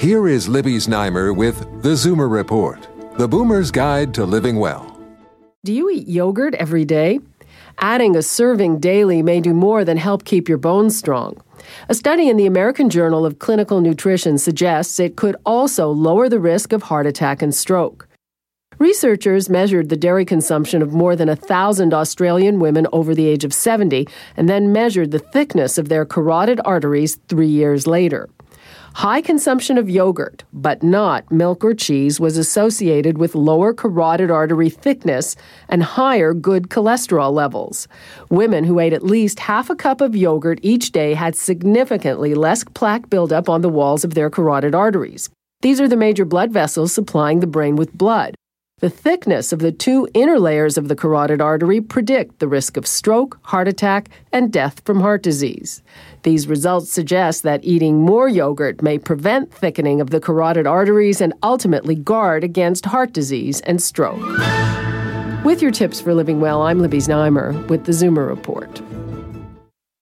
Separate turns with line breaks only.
Here is Libby Znaimer with The Zoomer Report, the boomer's guide to living well.
Do you eat yogurt every day? Adding a serving daily may do more than help keep your bones strong. A study in the American Journal of Clinical Nutrition suggests it could also lower the risk of heart attack and stroke. Researchers measured the dairy consumption of more than a thousand Australian women over the age of 70 and then measured the thickness of their carotid arteries three years later. High consumption of yogurt, but not milk or cheese, was associated with lower carotid artery thickness and higher good cholesterol levels. Women who ate at least half a cup of yogurt each day had significantly less plaque buildup on the walls of their carotid arteries. These are the major blood vessels supplying the brain with blood. The thickness of the two inner layers of the carotid artery predict the risk of stroke, heart attack, and death from heart disease. These results suggest that eating more yogurt may prevent thickening of the carotid arteries and ultimately guard against heart disease and stroke. With your tips for living well, I'm Libby Znaimer with the Zoomer Report.